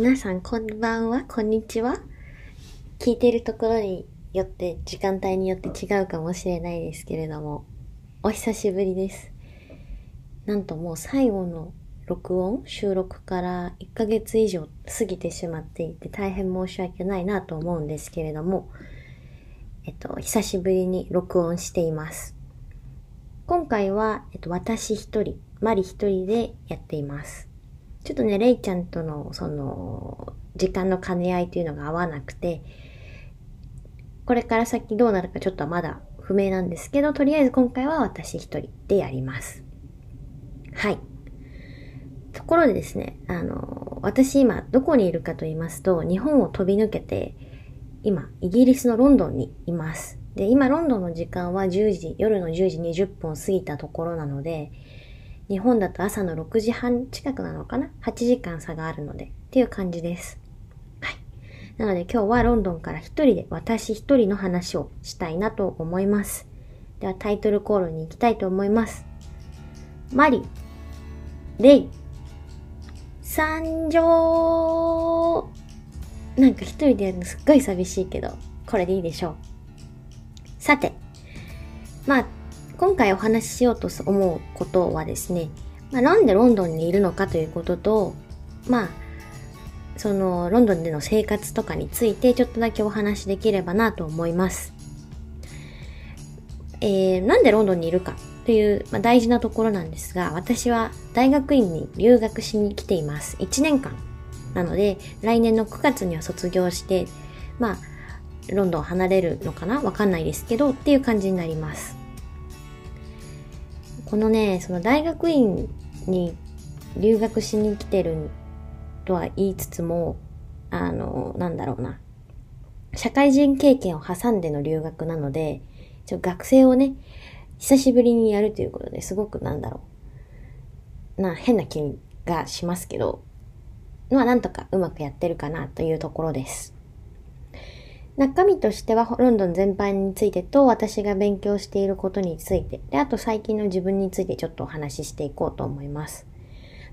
皆さんこんばんは、こんにちは？聞いてるところによって、時間帯によって違うかもしれないですけれども、お久しぶりです。なんともう最後の録音、収録から1ヶ月以上過ぎてしまっていて大変申し訳ないなと思うんですけれども、えっと、久しぶりに録音しています。今回は、えっと、私一人、マリ一人でやっています。ちょっとね、レイちゃんとの、その、時間の兼ね合いというのが合わなくて、これから先どうなるかちょっとまだ不明なんですけど、とりあえず今回は私一人でやります。はい。ところでですね、あの、私今どこにいるかと言いますと、日本を飛び抜けて、今、イギリスのロンドンにいます。で、今ロンドンの時間は10時、夜の10時20分を過ぎたところなので、日本だと朝の6時半近くなのかな ?8 時間差があるのでっていう感じです。はい。なので今日はロンドンから一人で私一人の話をしたいなと思います。ではタイトルコールに行きたいと思います。マリ、レイ、参上なんか一人でやるのすっごい寂しいけど、これでいいでしょう。さて、まあ、今回お話ししようと思うことはですね、まあ、なんでロンドンにいるのかということと、まあ、そのロンドンでの生活とかについてちょっとだけお話しできればなと思います。えー、なんでロンドンにいるかという、まあ、大事なところなんですが、私は大学院に留学しに来ています。1年間。なので、来年の9月には卒業して、まあ、ロンドン離れるのかな？わかんないですけど、っていう感じになります。このね、その大学院に留学しに来てるとは言いつつも、あの、なんだろうな。社会人経験を挟んでの留学なので、ちょ学生をね、久しぶりにやるということですごくなんだろう。な、変な気がしますけど、まあなんとかうまくやってるかなというところです。中身としてはロンドン全般についてと私が勉強していることについて、で、あと最近の自分についてちょっとお話ししていこうと思います。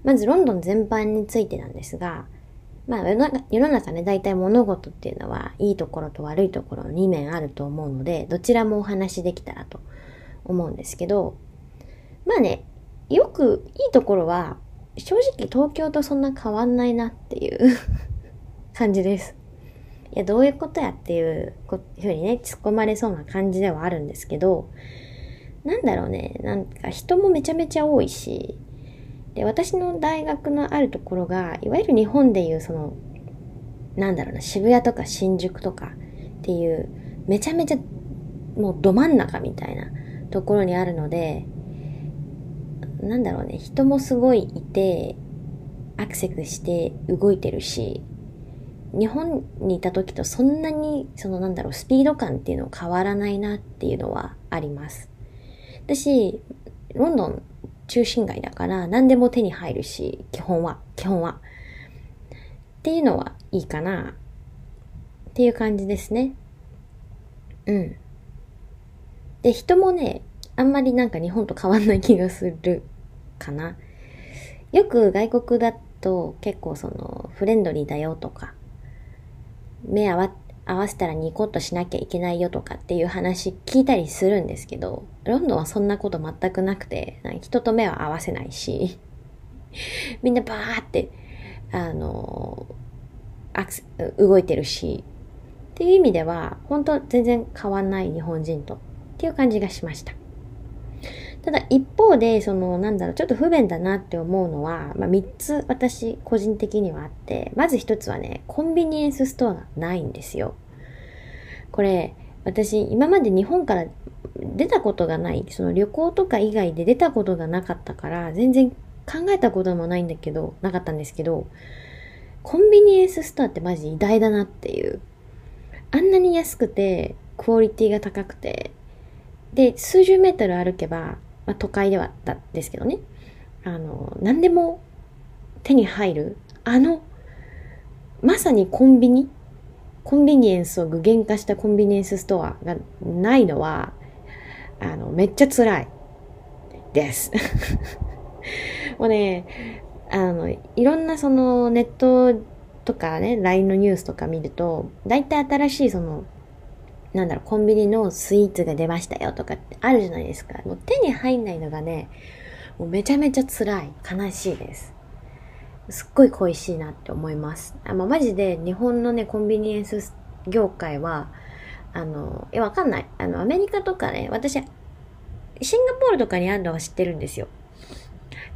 まずロンドン全般についてなんですが、まあ世の中世の中ね、大体物事っていうのはいいところと悪いところの2面あると思うので、どちらもお話しできたらと思うんですけど、まあね、よくいいところは正直東京とそんな変わんないなっていう 感じです。いや、どういうことやっていうふうにね、突っ込まれそうな感じではあるんですけど、なんだろうね、なんか人もめちゃめちゃ多いし、で、私の大学のあるところが、いわゆる日本でいうその、なんだろうな、渋谷とか新宿とかっていう、めちゃめちゃもうど真ん中みたいなところにあるので、なんだろうね、人もすごいいて、アクセスして動いてるし、日本にいた時とそんなに、そのなんだろう、スピード感っていうのは変わらないなっていうのはあります。私、ロンドン中心街だから何でも手に入るし、基本は、基本は。っていうのはいいかなっていう感じですね。うん。で、人もね、あんまりなんか日本と変わんない気がするかな。よく外国だと結構そのフレンドリーだよとか、目合わ合わせたらニコッとしなきゃいけないよとかっていう話聞いたりするんですけど、ロンドンはそんなこと全くなくて、人と目は合わせないし、みんなバーって、あの、アク動いてるし、っていう意味では、本当全然変わんない日本人とっていう感じがしました。ただ一方で、その、なんだろう、ちょっと不便だなって思うのは、まあ、3つ私個人的にはあって、まず1つはね、コンビニエンスストアがないんですよ。これ、私今まで日本から出たことがない、その旅行とか以外で出たことがなかったから、全然考えたこともないんだけど、なかったんですけど、コンビニエンスストアってマジ偉大だなっていう。あんなに安くて、クオリティが高くて、で、数十メートル歩けば、まあ、都会ではだですけどね、あの、何でも手に入る、あの、まさにコンビニコンビニエンスを具現化したコンビニエンスストアがないのは、あの、めっちゃ辛いです。もうね、あの、いろんなそのネットとかね、LINE のニュースとか見ると、大体新しいその、なんだろう、コンビニのスイーツが出ましたよとかってあるじゃないですか。もう手に入んないのがね、もうめちゃめちゃ辛い。悲しいです。すっごい恋しいなって思います。あ、まあ、マジで日本のね、コンビニエンス業界は、あの、え、わかんない。あの、アメリカとかね、私、シンガポールとかにあるのは知ってるんですよ。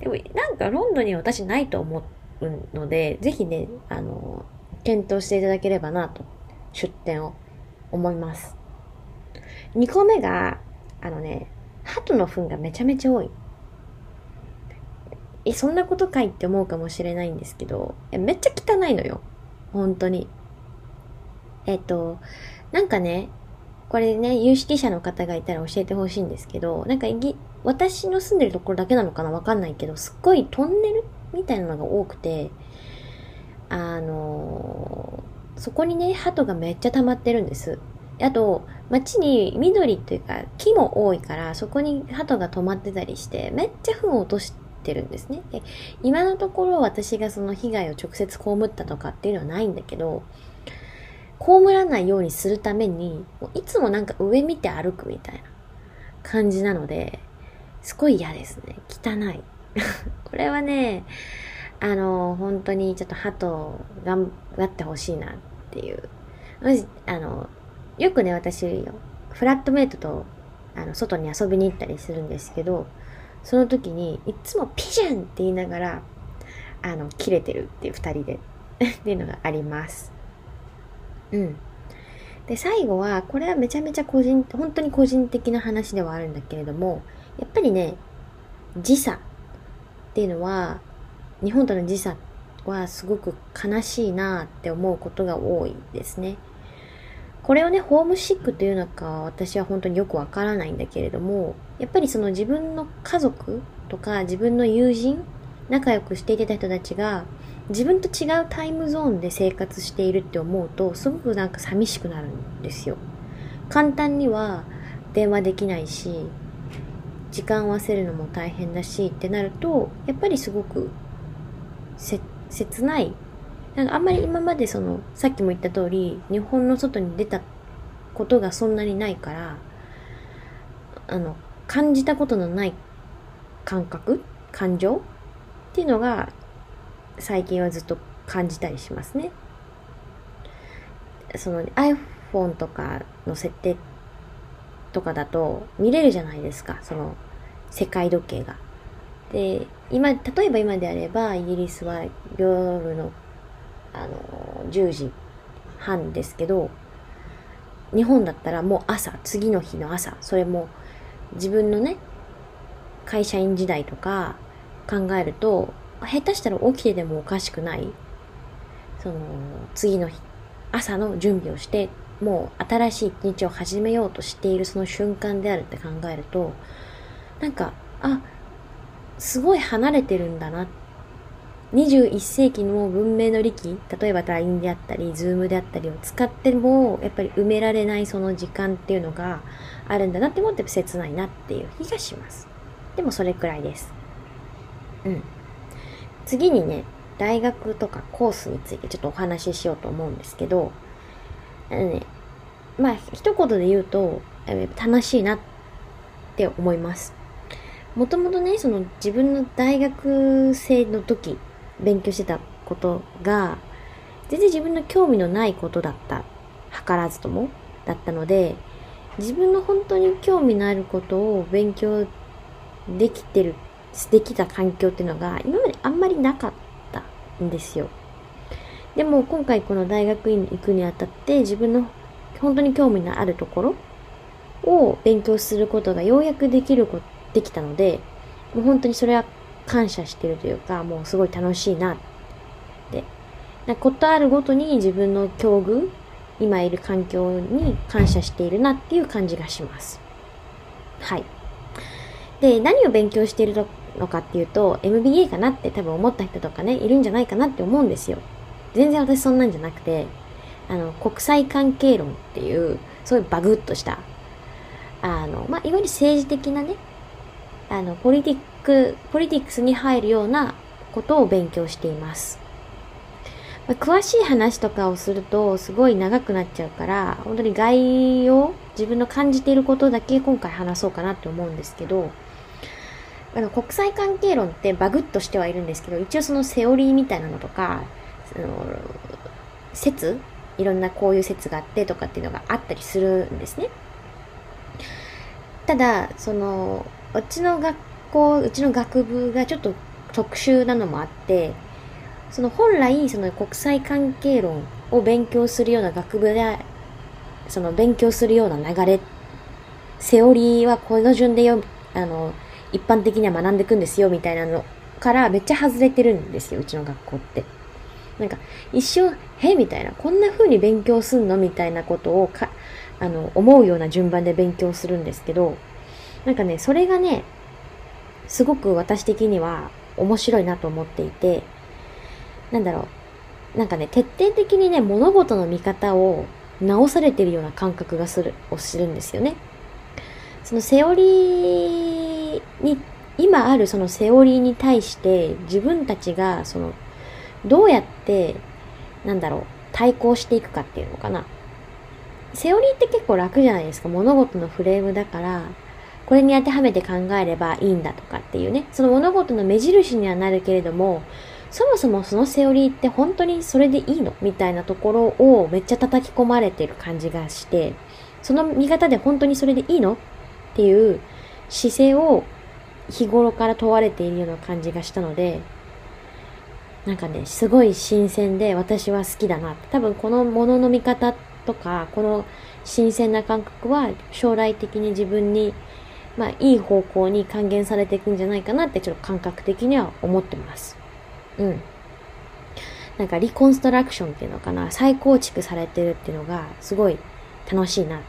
でも、なんかロンドンに私ないと思うので、ぜひね、あの、検討していただければなと、出店を思います。2個目が、あのね、鳩の糞がめちゃめちゃ多い。え、そんなことかいって思うかもしれないんですけど、めっちゃ汚いのよ。本当に。えっと、なんかね、これね、有識者の方がいたら教えてほしいんですけど、なんか私の住んでるところだけなのかなわかんないけど、すっごいトンネルみたいなのが多くて、あの、そこにね、鳩がめっちゃ溜まってるんです。あと、街に緑っていうか木も多いから、そこに鳩が止まってたりして、めっちゃ糞を落としてるんですね。で、今のところ私がその被害を直接被ったとかっていうのはないんだけど、被らないようにするためにも、いつもなんか上見て歩くみたいな感じなので、すごい嫌ですね。汚い。これはね、あの、本当にちょっと鳩頑張ってほしいなっっていう。あの、よくね、私、フラットメイトと、あの、外に遊びに行ったりするんですけど、その時に、いつもピジョンって言いながら、あの、切れてるっていう二人で っていうのがあります。うん。で、最後は、これはめちゃめちゃ個人、本当に個人的な話ではあるんだけれども、やっぱりね、時差っていうのは、日本との時差っはすごく悲しいなって思うことが多いですね。これをね、ホームシックというのか私は本当によくわからないんだけれども、やっぱりその自分の家族とか自分の友人、仲良くしていてた人たちが自分と違うタイムゾーンで生活しているって思うと、すごくなんか寂しくなるんですよ。簡単には電話できないし、時間を合わせるのも大変だしってなると、やっぱりすごく切切ないなんかあんまり今までその、さっきも言った通り、日本の外に出たことがそんなにないから、あの、感じたことのない感覚感情っていうのが、最近はずっと感じたりしますね。その iPhone とかの設定とかだと見れるじゃないですか、その世界時計が。で、今、例えば今であれば、イギリスは夜のあの、10時半ですけど、日本だったらもう朝、次の日の朝、それも自分のね、会社員時代とか考えると、下手したら起きてでもおかしくない、その、次の日、朝の準備をして、もう新しい一日を始めようとしているその瞬間であるって考えると、なんか、あ、すごい離れてるんだな21世紀の文明の利器、例えば LINE であったり、Zoom であったりを使っても、やっぱり埋められないその時間っていうのがあるんだなって思って切ないなっていう気がします。でもそれくらいです。うん。次にね、大学とかコースについてちょっとお話ししようと思うんですけど、あのね、まあ、一言で言うと、楽しいなって思います。もともとね、その自分の大学生の時勉強してたことが、全然自分の興味のないことだった。図らずとも。だったので、自分の本当に興味のあることを勉強できてる、できた環境っていうのが今まであんまりなかったんですよ。でも今回この大学院に行くにあたって自分の本当に興味のあるところを勉強することがようやくできること、できたので、もう本当にそれは感謝してるというか、もうすごい楽しいなって。なことあるごとに自分の境遇、今いる環境に感謝しているなっていう感じがします。はい。で、何を勉強しているのかっていうと、MBA かなって多分思った人とかね、いるんじゃないかなって思うんですよ。全然私そんなんじゃなくて、あの、国際関係論っていう、そういうバグッとした、あの、まあ、いわゆる政治的なね、あの、ポリティック、ポリティックスに入るようなことを勉強しています。まあ詳しい話とかをするとすごい長くなっちゃうから、本当に概要、自分の感じていることだけ今回話そうかなって思うんですけど、あの、国際関係論ってバグッとしてはいるんですけど、一応そのセオリーみたいなのとか、その、説いろんなこういう説があってとかっていうのがあったりするんですね。ただ、その、うちの学校、うちの学部がちょっと特殊なのもあって、その本来、その国際関係論を勉強するような学部で、その勉強するような流れ、セオリーはこの順でよ、あの、一般的には学んでいくんですよ、みたいなのからめっちゃ外れてるんですよ、うちの学校って。なんか、一瞬、へみたいな、こんな風に勉強すんの？みたいなことをか、あの、思うような順番で勉強するんですけど、なんかね、それがね、すごく私的には面白いなと思っていて、なんだろう、なんかね、徹底的にね、物事の見方を直されてるような感覚がする、をするんですよね。そのセオリーに、今あるそのセオリーに対して自分たちがそのどうやって、なんだろう、対抗していくかっていうのかな。セオリーって結構楽じゃないですか。物事のフレームだから、これに当てはめて考えればいいんだとかっていうね。その物事の目印にはなるけれども、そもそもそのセオリーって本当にそれでいいのみたいなところをめっちゃ叩き込まれてる感じがして、その見方で本当にそれでいいのっていう姿勢を日頃から問われているような感じがしたので、なんかね、すごい新鮮で私は好きだな。多分このものの見方とか、この新鮮な感覚は将来的に自分に、まあいい方向に還元されていくんじゃないかなってちょっと感覚的には思ってます。うん。なんかリコンストラクションっていうのかな、再構築されてるっていうのがすごい楽しいな。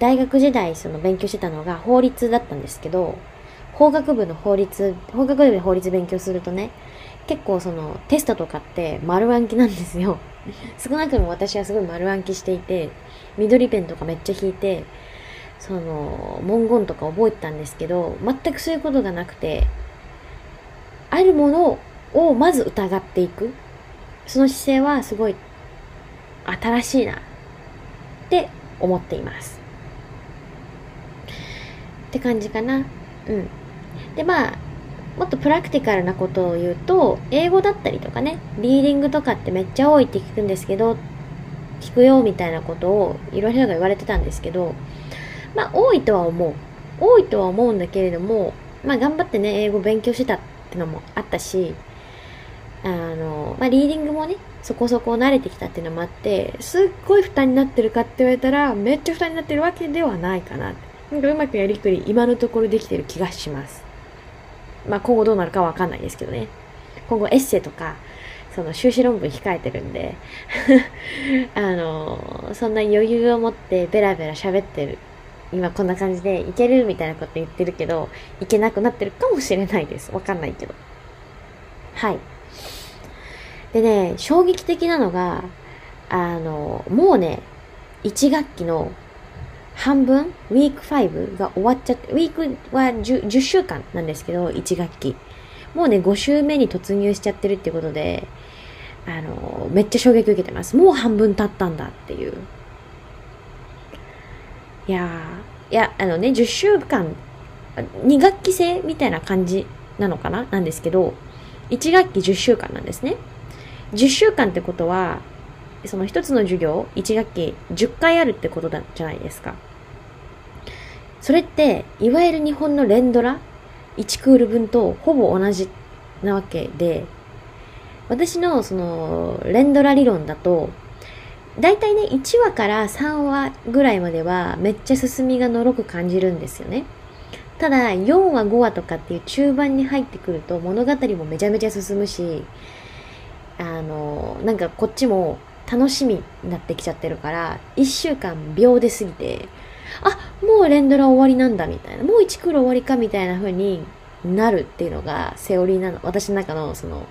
大学時代その勉強してたのが法律だったんですけど、法学部の法律、法学部で法律勉強するとね、結構そのテストとかって丸暗記なんですよ。少なくとも私はすごい丸暗記していて、緑ペンとかめっちゃ引いて、その文言とか覚えてたんですけど、全くそういうことがなくて、あるものをまず疑っていく。その姿勢はすごい新しいなって思っています。って感じかな。うん。で、まあ、もっとプラクティカルなことを言うと、英語だったりとかね、リーディングとかってめっちゃ多いって聞くんですけど、聞くよみたいなことをいろいろが言われてたんですけど、まあ多いとは思う。多いとは思うんだけれども、まあ頑張ってね、英語勉強してたってのもあったし、あの、まあリーディングもね、そこそこ慣れてきたっていうのもあって、すっごい負担になってるかって言われたら、めっちゃ負担になってるわけではないかな。なんかうまくやりくり、今のところできてる気がします。まあ今後どうなるかわかんないですけどね。今後エッセイとか、その修士論文控えてるんで、あの、そんな余裕を持ってベラベラ喋ってる。今こんな感じでいけるみたいなこと言ってるけど、いけなくなってるかもしれないです。わかんないけど。はい。でね、衝撃的なのが、あの、もうね、1学期の半分、ウィーク5が終わっちゃって、ウィークは 10, 10週間なんですけど、1学期。もうね、5週目に突入しちゃってるってことで、あの、めっちゃ衝撃受けてます。もう半分経ったんだっていう。いやー、いや、あのね、10週間、2学期制みたいな感じなのかな？なんですけど、1学期10週間なんですね。10週間ってことは、その一つの授業、1学期10回あるってことだじゃないですか。それって、いわゆる日本の連ドラ1クール分とほぼ同じなわけで、私のその連ドラ理論だと、だいたいね、1話から3話ぐらいまではめっちゃ進みがのろく感じるんですよね。ただ、4話5話とかっていう中盤に入ってくると物語もめちゃめちゃ進むし、あの、なんかこっちも楽しみになってきちゃってるから、1週間秒で過ぎて、あ、もう連ドラ終わりなんだみたいな、もう1クール終わりかみたいな風になるっていうのがセオリーなの、私の中のその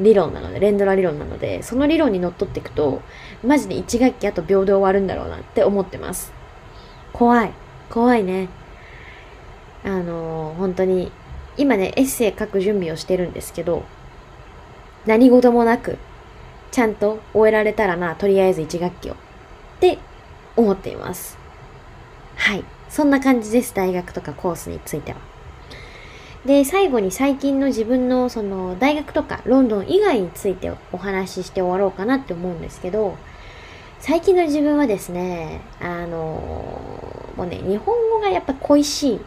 理論なので、連ドラ理論なので、その理論にのっっていくと、マジで1学期あと秒で終わるんだろうなって思ってます。怖い。怖いね。あのー本当に、今ね、エッセイ書く準備をしてるんですけど、何事もなく、ちゃんと終えられたらな、とりあえず1学期を。って思っています。はい。そんな感じです。大学とかコースについては。で、最後に最近の自分のその大学とかロンドン以外についてお話しして終わろうかなって思うんですけど、最近の自分はですね、あのもうね、日本語がやっぱ恋しい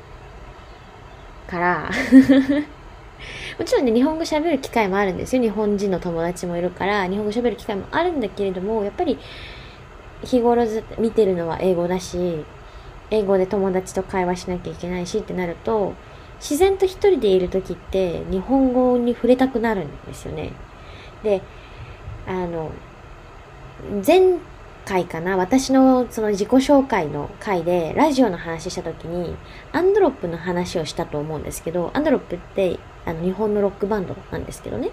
から もちろんね、日本語喋る機会もあるんですよ。日本人の友達もいるから、日本語喋る機会もあるんだけれども、やっぱり日頃ず見てるのは英語だし、英語で友達と会話しなきゃいけないしってなると、自然と一人でいる時って日本語に触れたくなるんですよね。で、あの、前回かな私のその自己紹介の回でラジオの話した時にアンドロップの話をしたと思うんですけどアンドロップってあの日本のロックバンドなんですけどね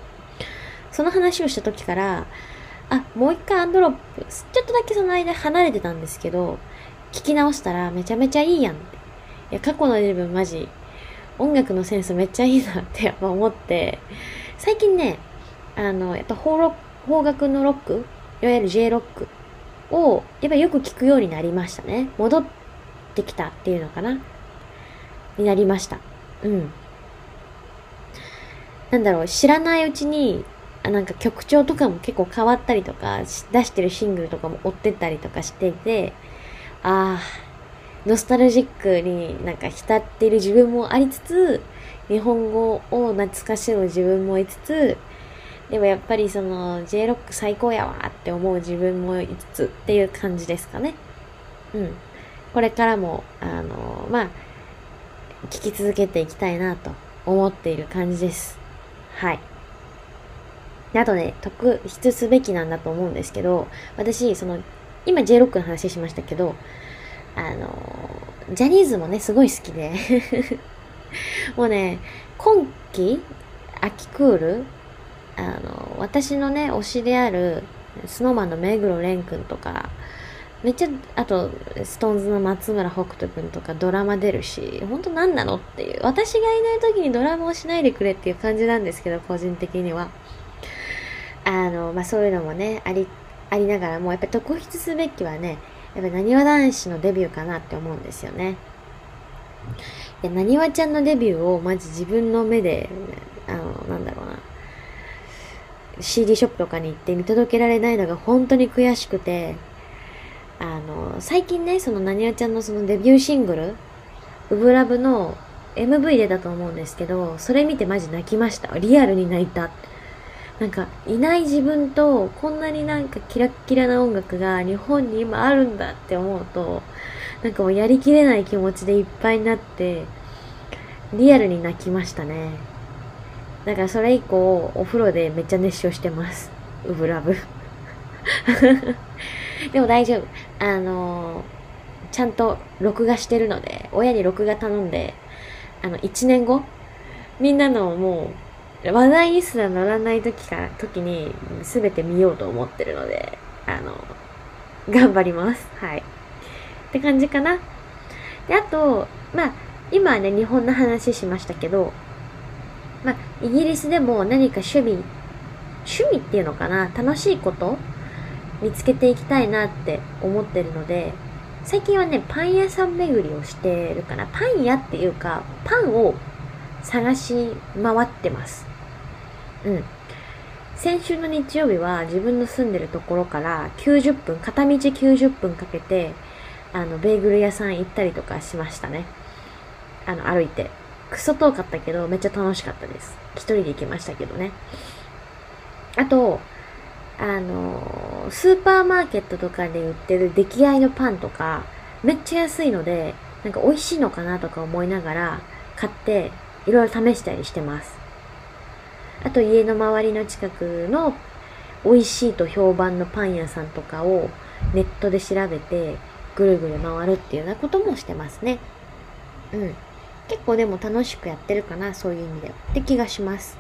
その話をした時からあもう一回アンドロップちょっとだけその間離れてたんですけど聞き直したらめちゃめちゃいいやんっていや過去の自分マジ音楽のセンスめっちゃいいなってやっぱ思って最近ねあのやっぱ邦楽のロックいわゆる J ロックを、やっぱよく聞くようになりましたね。戻ってきたっていうのかな？になりました。うん。なんだろう、知らないうちに、なんか曲調とかも結構変わったりとか、出してるシングルとかも追ってったりとかしていて、ああ、ノスタルジックになんか浸っている自分もありつつ、日本語を懐かしむ自分もいつつ、でもやっぱりその J ロック最高やわって思う自分もいつつっていう感じですかね。うん。これからも、あの、まあ、聞き続けていきたいなと思っている感じです。はい。あとね、特筆すべきなんだと思うんですけど、私、その、今 J ロックの話しましたけど、あの、ジャニーズもね、すごい好きで もうね、今季秋クールあの、私のね、推しである、スノーマンの目黒蓮くんとか、めっちゃ、あと、ストーンズの松村北斗くんとかドラマ出るし、ほんと何なのっていう。私がいない時にドラマをしないでくれっていう感じなんですけど、個人的には。あの、まあ、そういうのもね、あり、ありながらも、やっぱ特筆すべきはね、やっぱなにわ男子のデビューかなって思うんですよね。いや、なにわちゃんのデビューをマジ自分の目で、あの、なんだろうな、CD ショップとかに行って見届けられないのが本当に悔しくて、あの、最近ね、そのなにわちゃんのそのデビューシングル、ウブラブの MV 出たと思うんですけど、それ見てマジ泣きました。リアルに泣いた。なんか、いない自分と、こんなになんかキラッキラな音楽が日本に今あるんだって思うと、なんかもうやりきれない気持ちでいっぱいになって、リアルに泣きましたね。だからそれ以降、お風呂でめっちゃ熱唱してます。ウブラブ。でも大丈夫。あのー、ちゃんと録画してるので、親に録画頼んで、あの、1年後、みんなのもう、話題にすら乗らない時か、時に、すべて見ようと思ってるので、あの、頑張ります。はい。って感じかな。で、あと、まあ、今はね、日本の話しましたけど、まあ、イギリスでも何か趣味、趣味っていうのかな楽しいこと見つけていきたいなって思ってるので、最近はね、パン屋さん巡りをしてるかな。パン屋っていうか、パンを探し回ってます。うん。先週の日曜日は自分の住んでるところから90分、片道90分かけて、あの、ベーグル屋さん行ったりとかしましたね。あの、歩いて。クソ遠かったけど、めっちゃ楽しかったです。一人で行きましたけどね。あと、あの、スーパーマーケットとかで売ってる出来合いのパンとか、めっちゃ安いので、なんか美味しいのかなとか思いながら買って、いろいろ試したりしてます。あと家の周りの近くの美味しいと評判のパン屋さんとかをネットで調べてぐるぐる回るっていうようなこともしてますね。うん。結構でも楽しくやってるかな、そういう意味では。って気がします。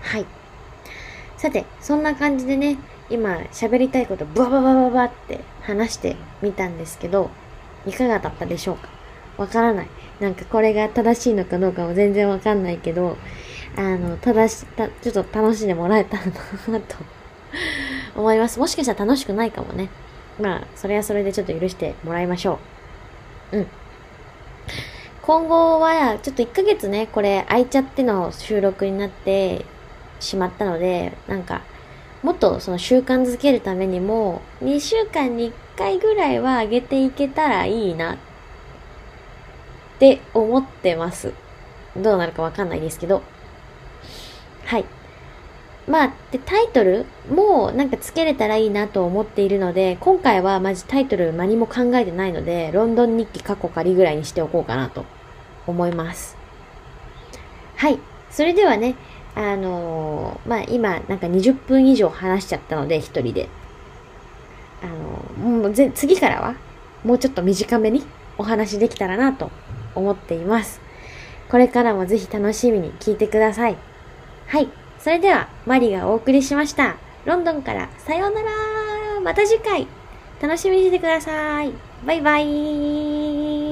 はい。さて、そんな感じでね、今喋りたいことブワババババって話してみたんですけど、いかがだったでしょうか？わからない。なんかこれが正しいのかどうかも全然わかんないけど、あの、正し、た、ちょっと楽しんでもらえたらなと思います。もしかしたら楽しくないかもね。まあ、それはそれでちょっと許してもらいましょう。うん。今後は、ちょっと1ヶ月ね、これ空いちゃっての収録になってしまったので、なんか、もっとその習慣づけるためにも、2週間に1回ぐらいは上げていけたらいいなって思ってます。どうなるかわかんないですけど。はい。まあ、で、タイトルもなんかつけれたらいいなと思っているので、今回はマジタイトル何も考えてないので、ロンドン日記過去仮ぐらいにしておこうかなと思います。はい。それではね、あのーまあ、今なんか20分以上話しちゃったので、一人で。あのーもうぜ、次からは、もうちょっと短めにお話できたらなと思っています。これからもぜひ楽しみに聞いてください。はい。それでは、マリがお送りしました。ロンドンからさようならまた次回楽しみにしてくださいバイバイ